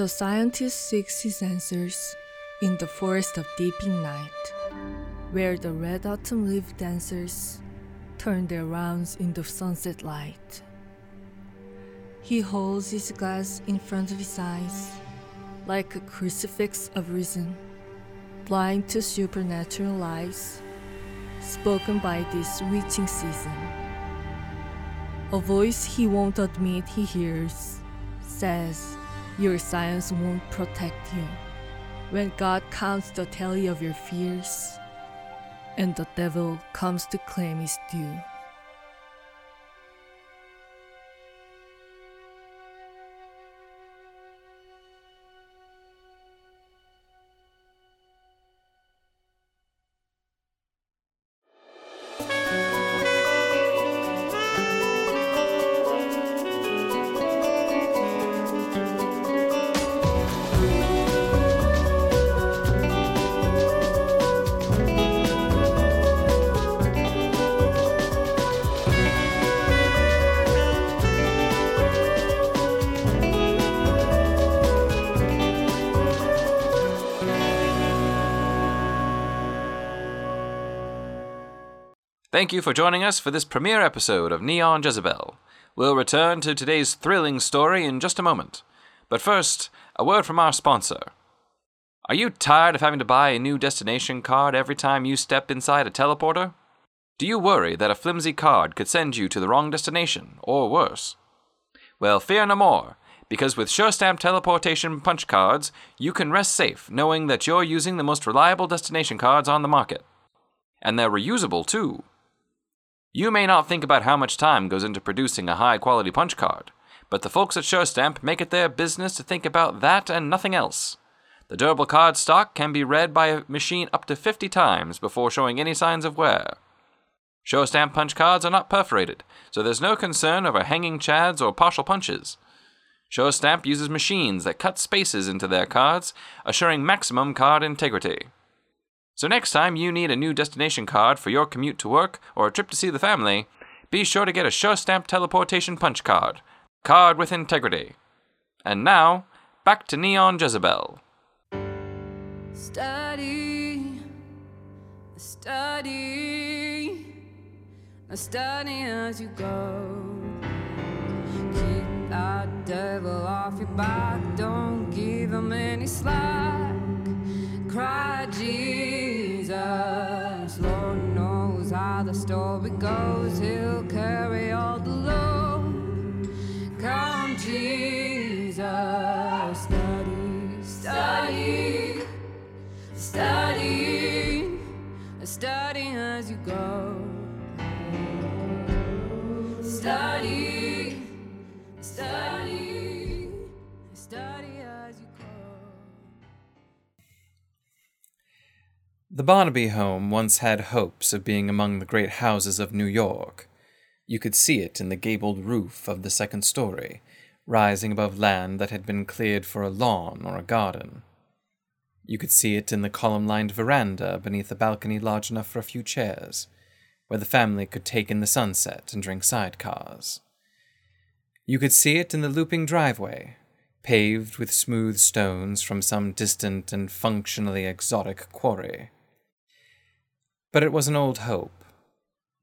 The scientist seeks his answers in the forest of deeping night, where the red autumn leaf dancers turn their rounds in the sunset light. He holds his glass in front of his eyes, like a crucifix of reason, blind to supernatural lies spoken by this witching season. A voice he won't admit he hears says, Your science won't protect you. When God counts the tally of your fears, and the devil comes to claim his due. Thank you for joining us for this premiere episode of Neon Jezebel. We'll return to today's thrilling story in just a moment. But first, a word from our sponsor. Are you tired of having to buy a new destination card every time you step inside a teleporter? Do you worry that a flimsy card could send you to the wrong destination, or worse? Well, fear no more, because with SureStamp teleportation punch cards, you can rest safe knowing that you're using the most reliable destination cards on the market. And they're reusable, too. You may not think about how much time goes into producing a high quality punch card, but the folks at SureStamp make it their business to think about that and nothing else. The durable card stock can be read by a machine up to 50 times before showing any signs of wear. SureStamp punch cards are not perforated, so there's no concern over hanging chads or partial punches. SureStamp uses machines that cut spaces into their cards, assuring maximum card integrity. So next time you need a new destination card for your commute to work or a trip to see the family, be sure to get a SureStamp teleportation punch card. Card with integrity. And now, back to Neon Jezebel. Study, study, study as you go. Keep that devil off your back, don't give him any slack. Cry, Jesus, Lord knows how the story goes. He'll carry all the load. Come, Jesus, Barnaby home once had hopes of being among the great houses of New York. You could see it in the gabled roof of the second story, rising above land that had been cleared for a lawn or a garden. You could see it in the column lined veranda beneath a balcony large enough for a few chairs, where the family could take in the sunset and drink sidecars. You could see it in the looping driveway, paved with smooth stones from some distant and functionally exotic quarry. But it was an old hope,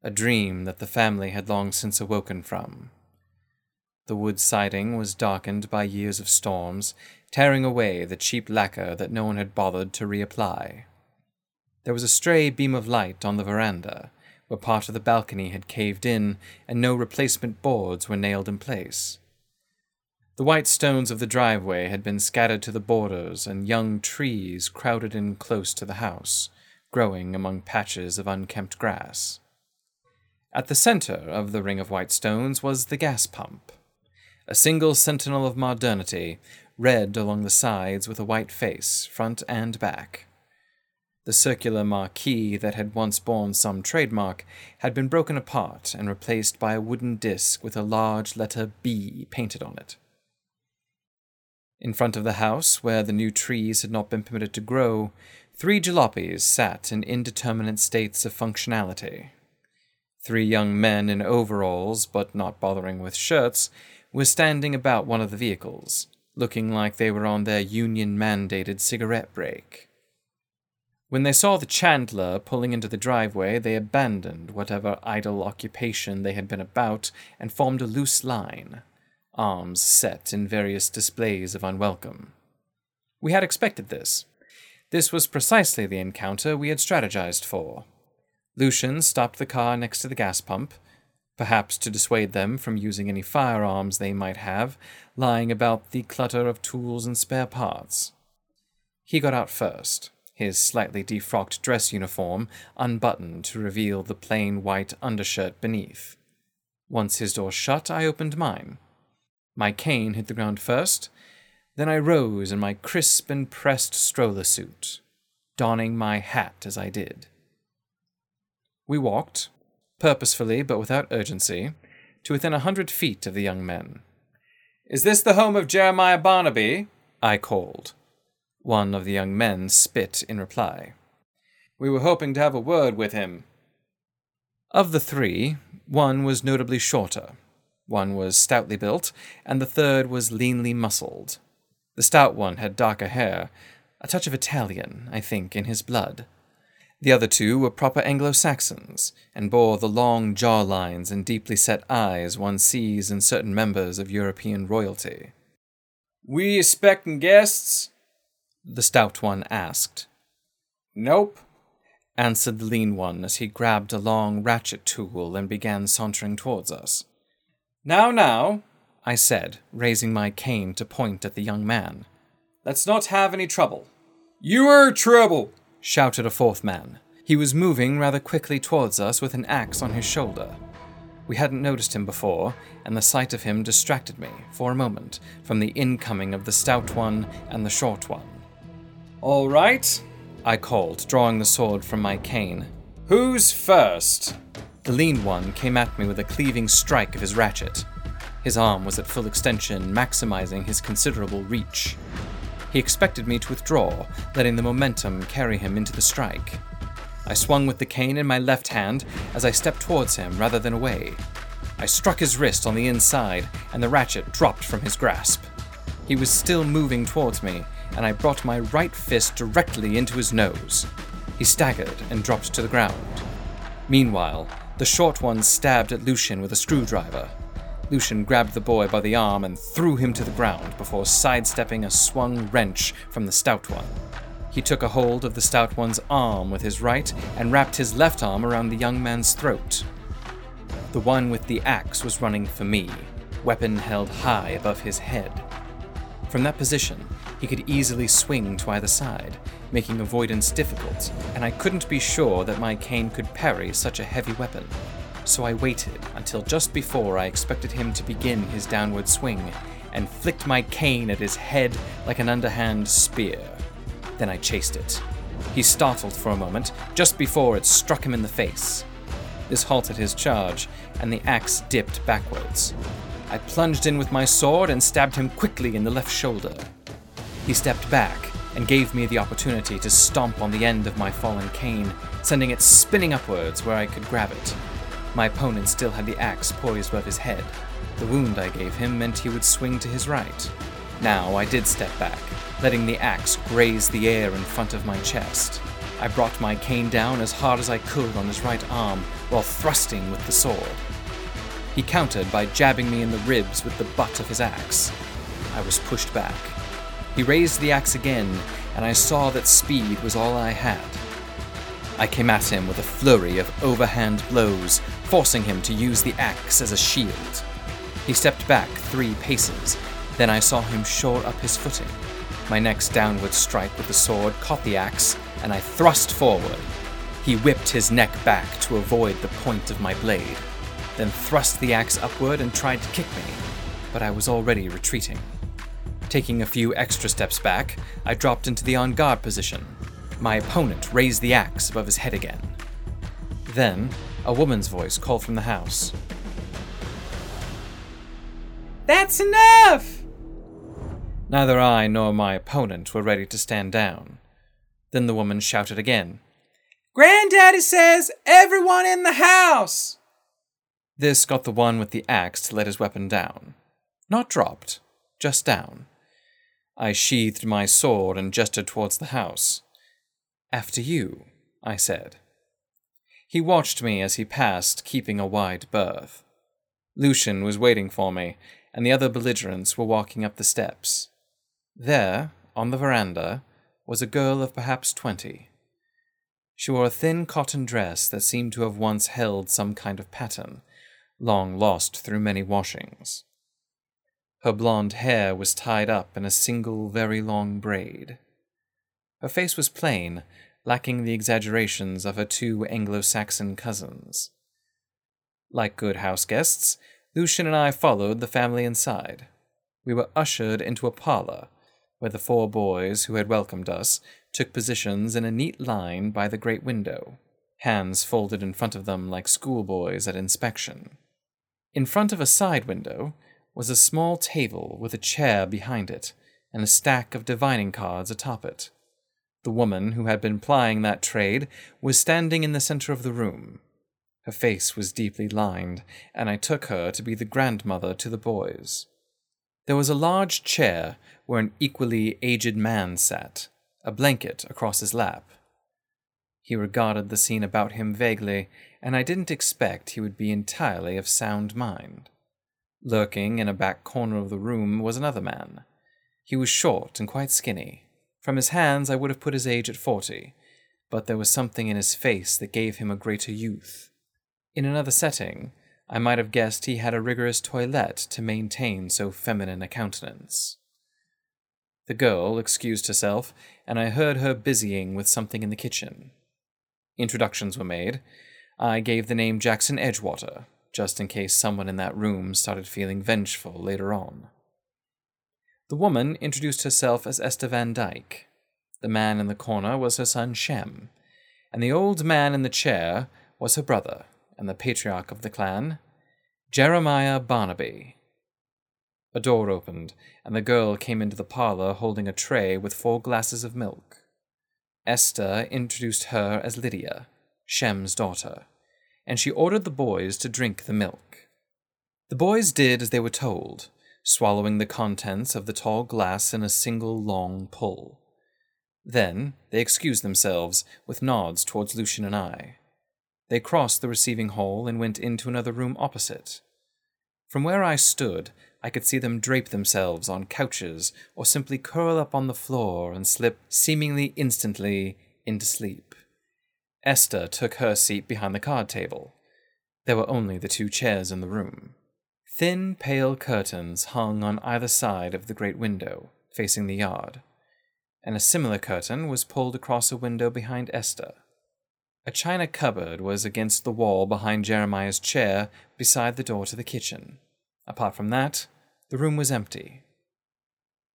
a dream that the family had long since awoken from. The wood siding was darkened by years of storms, tearing away the cheap lacquer that no one had bothered to reapply. There was a stray beam of light on the veranda, where part of the balcony had caved in and no replacement boards were nailed in place. The white stones of the driveway had been scattered to the borders, and young trees crowded in close to the house, growing among patches of unkempt grass. At the center of the ring of white stones was the gas pump, a single sentinel of modernity, red along the sides with a white face, front and back. The circular marquee that had once borne some trademark had been broken apart and replaced by a wooden disc with a large letter B painted on it. In front of the house, where the new trees had not been permitted to grow, three jalopies sat in indeterminate states of functionality. Three young men in overalls, but not bothering with shirts, were standing about one of the vehicles, looking like they were on their union mandated cigarette break. When they saw the Chandler pulling into the driveway, they abandoned whatever idle occupation they had been about and formed a loose line, arms set in various displays of unwelcome. We had expected this. This was precisely the encounter we had strategized for. Lucian stopped the car next to the gas pump, perhaps to dissuade them from using any firearms they might have lying about the clutter of tools and spare parts. He got out first, his slightly defrocked dress uniform unbuttoned to reveal the plain white undershirt beneath. Once his door shut, I opened mine. My cane hit the ground first, then I rose in my crisp and pressed stroller suit, donning my hat as I did. We walked, purposefully but without urgency, to within a hundred feet of the young men. Is this the home of Jeremiah Barnaby? I called. One of the young men spit in reply. We were hoping to have a word with him. Of the three, one was notably shorter, one was stoutly built, and the third was leanly muscled. The stout one had darker hair, a touch of Italian, I think, in his blood. The other two were proper Anglo Saxons, and bore the long jaw lines and deeply set eyes one sees in certain members of European royalty. We expecting guests? the stout one asked. Nope, answered the lean one as he grabbed a long ratchet tool and began sauntering towards us. Now, now, I said, raising my cane to point at the young man. Let's not have any trouble. You are trouble, shouted a fourth man. He was moving rather quickly towards us with an axe on his shoulder. We hadn't noticed him before, and the sight of him distracted me, for a moment, from the incoming of the stout one and the short one. All right, I called, drawing the sword from my cane. Who's first? The lean one came at me with a cleaving strike of his ratchet. His arm was at full extension, maximizing his considerable reach. He expected me to withdraw, letting the momentum carry him into the strike. I swung with the cane in my left hand as I stepped towards him rather than away. I struck his wrist on the inside, and the ratchet dropped from his grasp. He was still moving towards me, and I brought my right fist directly into his nose. He staggered and dropped to the ground. Meanwhile, the short one stabbed at Lucian with a screwdriver. Lucian grabbed the boy by the arm and threw him to the ground before sidestepping a swung wrench from the stout one. He took a hold of the stout one's arm with his right and wrapped his left arm around the young man's throat. The one with the axe was running for me, weapon held high above his head. From that position, he could easily swing to either side, making avoidance difficult, and I couldn't be sure that my cane could parry such a heavy weapon so I waited until just before I expected him to begin his downward swing and flicked my cane at his head like an underhand spear. Then I chased it. He startled for a moment just before it struck him in the face. This halted his charge, and the axe dipped backwards. I plunged in with my sword and stabbed him quickly in the left shoulder. He stepped back and gave me the opportunity to stomp on the end of my fallen cane, sending it spinning upwards where I could grab it. My opponent still had the axe poised above his head. The wound I gave him meant he would swing to his right. Now I did step back, letting the axe graze the air in front of my chest. I brought my cane down as hard as I could on his right arm while thrusting with the sword. He countered by jabbing me in the ribs with the butt of his axe. I was pushed back. He raised the axe again, and I saw that speed was all I had. I came at him with a flurry of overhand blows, forcing him to use the axe as a shield. He stepped back three paces, then I saw him shore up his footing. My next downward strike with the sword caught the axe, and I thrust forward. He whipped his neck back to avoid the point of my blade, then thrust the axe upward and tried to kick me, but I was already retreating. Taking a few extra steps back, I dropped into the on guard position, my opponent raised the axe above his head again. Then, a woman's voice called from the house. That's enough! Neither I nor my opponent were ready to stand down. Then the woman shouted again. Granddaddy says everyone in the house! This got the one with the axe to let his weapon down. Not dropped, just down. I sheathed my sword and gestured towards the house. After you, I said. He watched me as he passed, keeping a wide berth. Lucian was waiting for me, and the other belligerents were walking up the steps. There, on the veranda, was a girl of perhaps twenty. She wore a thin cotton dress that seemed to have once held some kind of pattern, long lost through many washings. Her blonde hair was tied up in a single very long braid. Her face was plain, lacking the exaggerations of her two Anglo Saxon cousins. Like good house guests, Lucian and I followed the family inside. We were ushered into a parlor, where the four boys who had welcomed us took positions in a neat line by the great window, hands folded in front of them like schoolboys at inspection. In front of a side window, was a small table with a chair behind it and a stack of divining cards atop it. The woman who had been plying that trade was standing in the center of the room. Her face was deeply lined, and I took her to be the grandmother to the boys. There was a large chair where an equally aged man sat, a blanket across his lap. He regarded the scene about him vaguely, and I didn't expect he would be entirely of sound mind. Lurking in a back corner of the room was another man. He was short and quite skinny. From his hands, I would have put his age at forty, but there was something in his face that gave him a greater youth. In another setting, I might have guessed he had a rigorous toilette to maintain so feminine a countenance. The girl excused herself, and I heard her busying with something in the kitchen. Introductions were made. I gave the name Jackson Edgewater, just in case someone in that room started feeling vengeful later on. The woman introduced herself as Esther Van Dyke. The man in the corner was her son Shem, and the old man in the chair was her brother and the patriarch of the clan, Jeremiah Barnaby. A door opened, and the girl came into the parlor holding a tray with four glasses of milk. Esther introduced her as Lydia, Shem's daughter and she ordered the boys to drink the milk. The boys did as they were told, swallowing the contents of the tall glass in a single long pull. Then they excused themselves with nods towards Lucian and I. They crossed the receiving hall and went into another room opposite. From where I stood, I could see them drape themselves on couches or simply curl up on the floor and slip seemingly instantly into sleep. Esther took her seat behind the card table. There were only the two chairs in the room. Thin, pale curtains hung on either side of the great window, facing the yard, and a similar curtain was pulled across a window behind Esther. A china cupboard was against the wall behind Jeremiah's chair beside the door to the kitchen. Apart from that, the room was empty.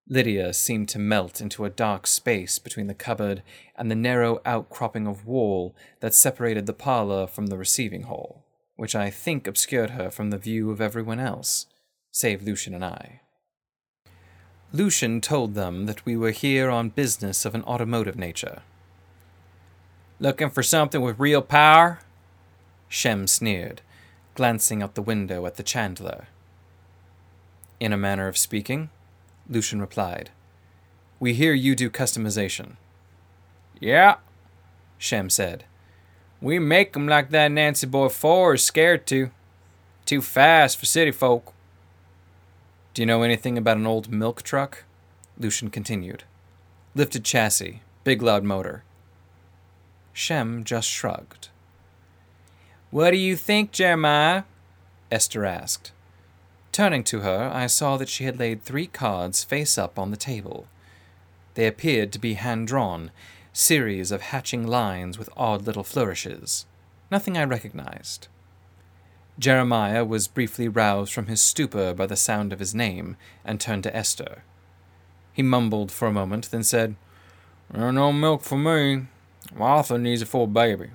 Lydia seemed to melt into a dark space between the cupboard and the narrow outcropping of wall that separated the parlor from the receiving hall, which I think obscured her from the view of everyone else, save Lucian and I. Lucian told them that we were here on business of an automotive nature. Looking for something with real power? Shem sneered, glancing out the window at the chandler. In a manner of speaking, Lucian replied. We hear you do customization. Yeah, Shem said. We make 'em like that Nancy Boy 4 is scared to. Too fast for city folk. Do you know anything about an old milk truck? Lucian continued. Lifted chassis, big loud motor. Shem just shrugged. What do you think, Jeremiah? Esther asked. Turning to her, I saw that she had laid three cards face up on the table. They appeared to be hand drawn, series of hatching lines with odd little flourishes. Nothing I recognized. Jeremiah was briefly roused from his stupor by the sound of his name and turned to Esther. He mumbled for a moment, then said, No milk for me. Martha needs a baby.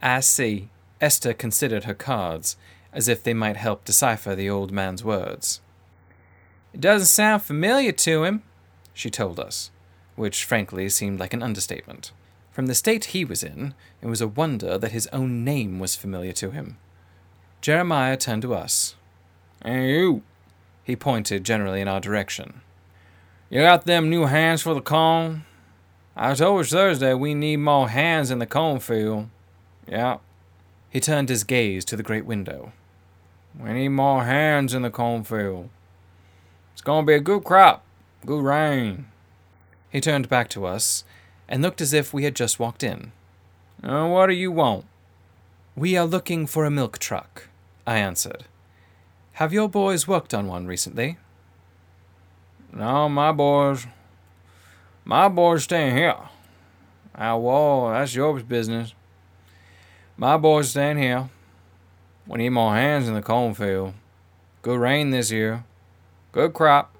I see. Esther considered her cards, as if they might help decipher the old man's words. It doesn't sound familiar to him, she told us, which frankly seemed like an understatement. From the state he was in, it was a wonder that his own name was familiar to him. Jeremiah turned to us. Hey, you! He pointed generally in our direction. You got them new hands for the corn? I told you Thursday we need more hands in the cornfield. Yeah. He turned his gaze to the great window. We need more hands in the cornfield. It's gonna be a good crop, good rain. He turned back to us and looked as if we had just walked in. Uh, what do you want? We are looking for a milk truck, I answered. Have your boys worked on one recently? No, my boys. My boys staying here. Ah, well, that's your business. My boys staying here. We need more hands in the cornfield. Good rain this year. Good crop.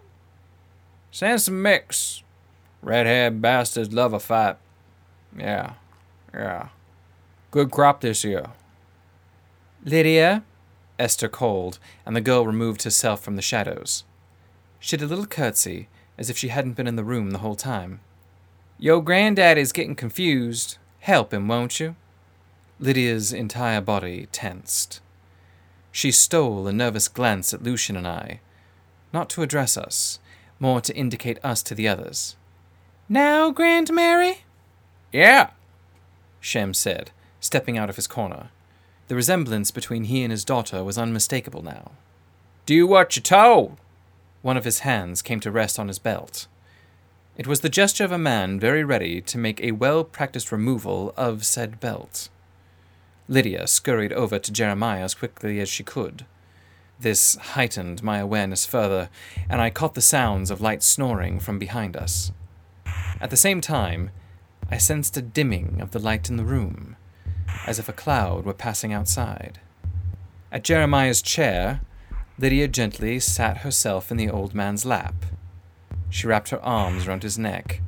Send some Micks. Redhead bastards love a fight. Yeah, yeah. Good crop this year. Lydia? Esther called, and the girl removed herself from the shadows. She did a little curtsy, as if she hadn't been in the room the whole time. Yo granddaddy's getting confused. Help him, won't you? Lydia's entire body tensed. She stole a nervous glance at Lucian and I, not to address us, more to indicate us to the others. Now, Grand Mary? Yeah. Shem said, stepping out of his corner. The resemblance between he and his daughter was unmistakable now. Do what you're told. One of his hands came to rest on his belt. It was the gesture of a man very ready to make a well practiced removal of said belt. Lydia scurried over to Jeremiah as quickly as she could. This heightened my awareness further, and I caught the sounds of light snoring from behind us. At the same time, I sensed a dimming of the light in the room, as if a cloud were passing outside. At Jeremiah's chair, Lydia gently sat herself in the old man's lap. She wrapped her arms round his neck,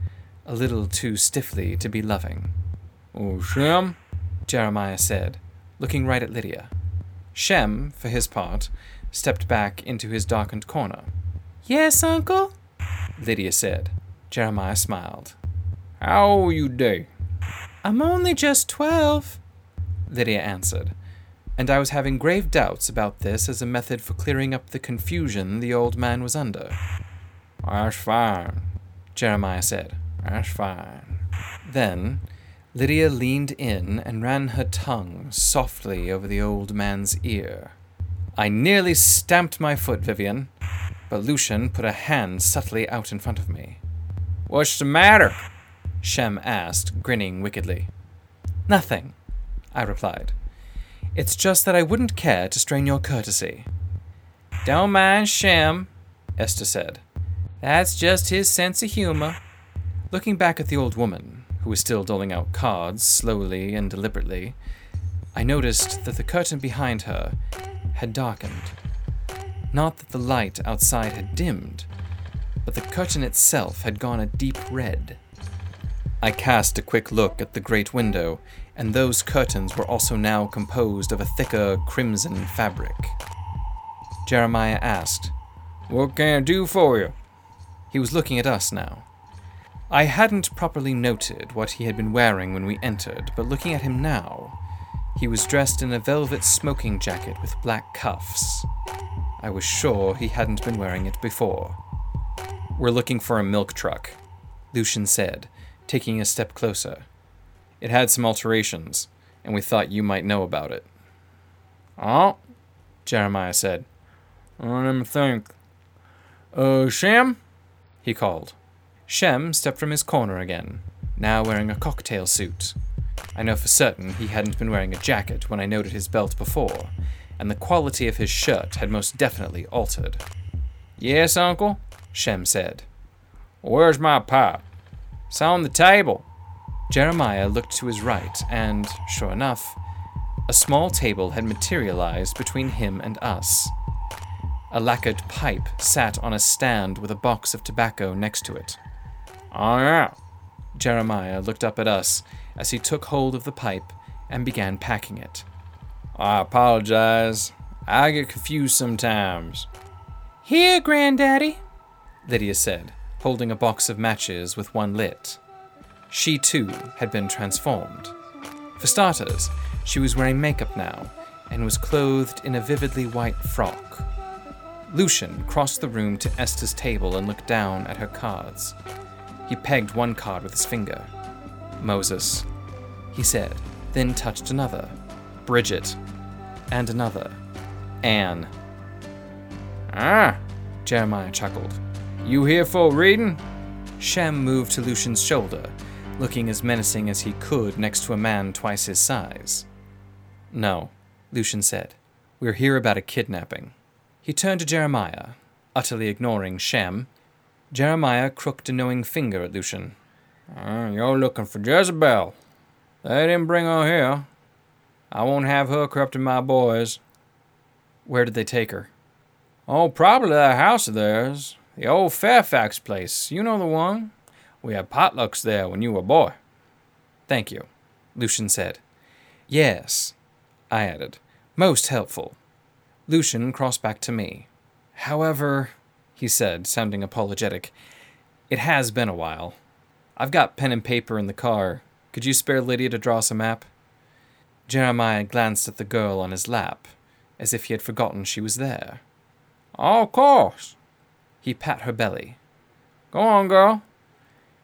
a little too stiffly to be loving. Oh, Shem? Jeremiah said, looking right at Lydia. Shem, for his part, stepped back into his darkened corner. Yes, uncle? Lydia said. Jeremiah smiled. How old you day? I'm only just twelve, Lydia answered, and I was having grave doubts about this as a method for clearing up the confusion the old man was under. That's fine, Jeremiah said. That's fine. Then Lydia leaned in and ran her tongue softly over the old man's ear. I nearly stamped my foot, Vivian, but Lucian put a hand subtly out in front of me. What's the matter? Shem asked, grinning wickedly. Nothing, I replied. It's just that I wouldn't care to strain your courtesy. Don't mind Shem, Esther said. That's just his sense of humor. Looking back at the old woman, who was still doling out cards slowly and deliberately, I noticed that the curtain behind her had darkened. Not that the light outside had dimmed, but the curtain itself had gone a deep red. I cast a quick look at the great window, and those curtains were also now composed of a thicker crimson fabric. Jeremiah asked, What can I do for you? He was looking at us now. I hadn't properly noted what he had been wearing when we entered, but looking at him now, he was dressed in a velvet smoking jacket with black cuffs. I was sure he hadn't been wearing it before. We're looking for a milk truck, Lucian said, taking a step closer. It had some alterations, and we thought you might know about it. Oh, Jeremiah said. let me think. Uh, Shem? He called. Shem stepped from his corner again, now wearing a cocktail suit. I know for certain he hadn't been wearing a jacket when I noted his belt before, and the quality of his shirt had most definitely altered. Yes, Uncle? Shem said. Where's my pipe? It's on the table. Jeremiah looked to his right, and, sure enough, a small table had materialized between him and us. A lacquered pipe sat on a stand with a box of tobacco next to it. Oh, yeah. Jeremiah looked up at us as he took hold of the pipe and began packing it. I apologize. I get confused sometimes. Here, Granddaddy, Lydia said, holding a box of matches with one lit. She too had been transformed. For starters, she was wearing makeup now and was clothed in a vividly white frock. Lucian crossed the room to Esther's table and looked down at her cards. He pegged one card with his finger. Moses, he said, then touched another. Bridget, and another. Anne. Ah, Jeremiah chuckled. You here for reading? Shem moved to Lucian's shoulder, looking as menacing as he could next to a man twice his size. No, Lucian said. We're here about a kidnapping. He turned to Jeremiah, utterly ignoring Shem. Jeremiah crooked a knowing finger at Lucian. Ah, you're looking for Jezebel. They didn't bring her here. I won't have her corrupting my boys. Where did they take her? Oh, probably that house of theirs. The old Fairfax place. You know the one? We had potlucks there when you were a boy. Thank you, Lucian said. Yes, I added. Most helpful. Lucian crossed back to me. However, he said, sounding apologetic, it has been a while. I've got pen and paper in the car. Could you spare Lydia to draw us a map? Jeremiah glanced at the girl on his lap, as if he had forgotten she was there. Oh, of course. He pat her belly. Go on, girl.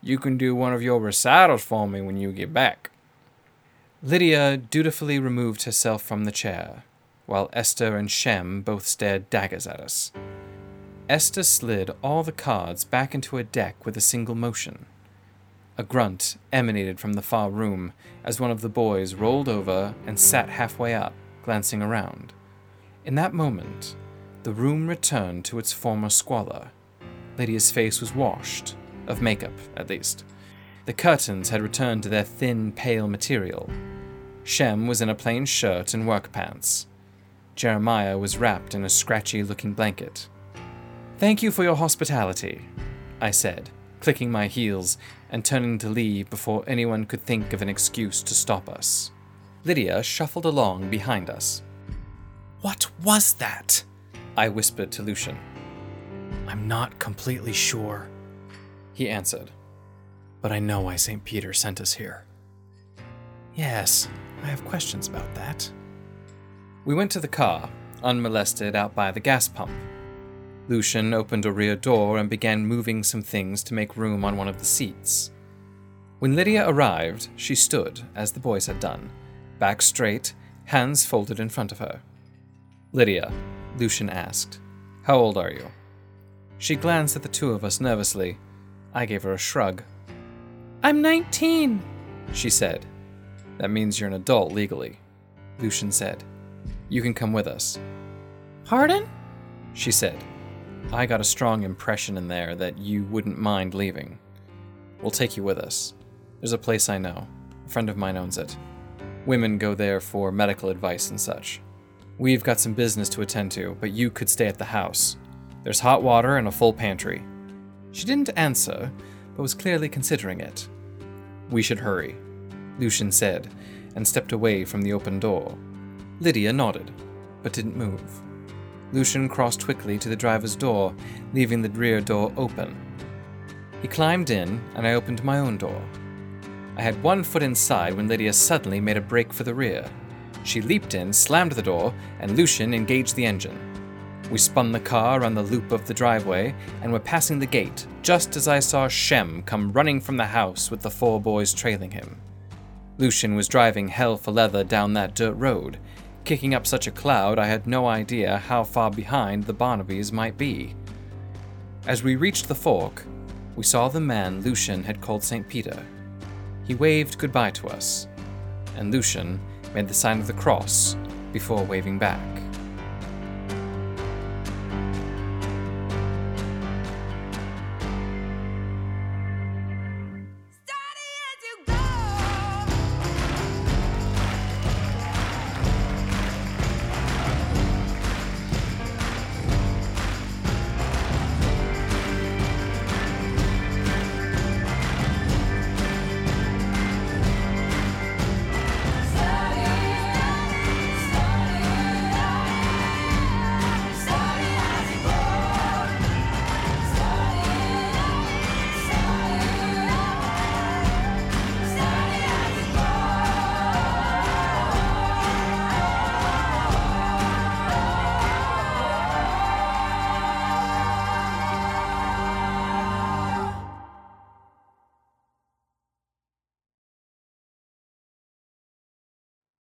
You can do one of your recitals for me when you get back. Lydia dutifully removed herself from the chair, while Esther and Shem both stared daggers at us. Esther slid all the cards back into her deck with a single motion. A grunt emanated from the far room as one of the boys rolled over and sat halfway up, glancing around. In that moment, the room returned to its former squalor. Lydia's face was washed, of makeup at least. The curtains had returned to their thin, pale material. Shem was in a plain shirt and work pants. Jeremiah was wrapped in a scratchy looking blanket. Thank you for your hospitality, I said, clicking my heels and turning to leave before anyone could think of an excuse to stop us. Lydia shuffled along behind us. What was that? I whispered to Lucian. I'm not completely sure, he answered. But I know why St. Peter sent us here. Yes, I have questions about that. We went to the car, unmolested out by the gas pump. Lucian opened a rear door and began moving some things to make room on one of the seats. When Lydia arrived, she stood, as the boys had done, back straight, hands folded in front of her. Lydia, Lucian asked, How old are you? She glanced at the two of us nervously. I gave her a shrug. I'm 19, she said. That means you're an adult legally, Lucian said. You can come with us. Pardon? She said. I got a strong impression in there that you wouldn't mind leaving. We'll take you with us. There's a place I know. A friend of mine owns it. Women go there for medical advice and such. We've got some business to attend to, but you could stay at the house. There's hot water and a full pantry. She didn't answer, but was clearly considering it. We should hurry, Lucian said, and stepped away from the open door. Lydia nodded, but didn't move. Lucian crossed quickly to the driver's door, leaving the rear door open. He climbed in, and I opened my own door. I had one foot inside when Lydia suddenly made a break for the rear. She leaped in, slammed the door, and Lucian engaged the engine. We spun the car around the loop of the driveway and were passing the gate just as I saw Shem come running from the house with the four boys trailing him. Lucian was driving hell for leather down that dirt road, kicking up such a cloud I had no idea how far behind the Barnabys might be. As we reached the fork, we saw the man Lucian had called St. Peter. He waved goodbye to us, and Lucian made the sign of the cross before waving back.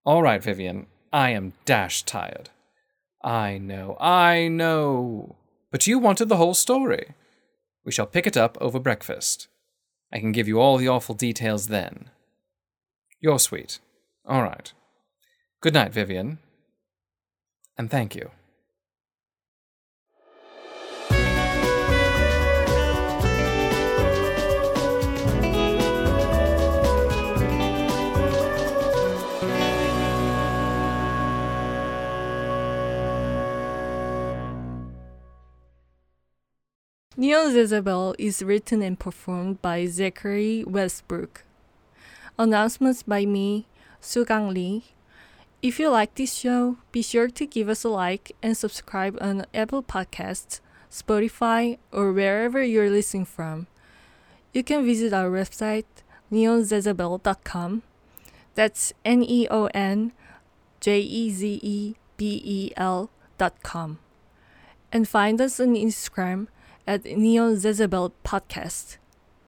All right, Vivian, I am dash tired. I know, I know. But you wanted the whole story. We shall pick it up over breakfast. I can give you all the awful details then. You're sweet. All right. Good night, Vivian. And thank you. Neon Jezebel is written and performed by Zachary Westbrook. Announcements by me, Sugang Lee. If you like this show, be sure to give us a like and subscribe on Apple Podcasts, Spotify, or wherever you're listening from. You can visit our website, neonjezebel.com. That's N E O N J E Z E B E L dot com. And find us on Instagram at Neon Jezebel Podcast.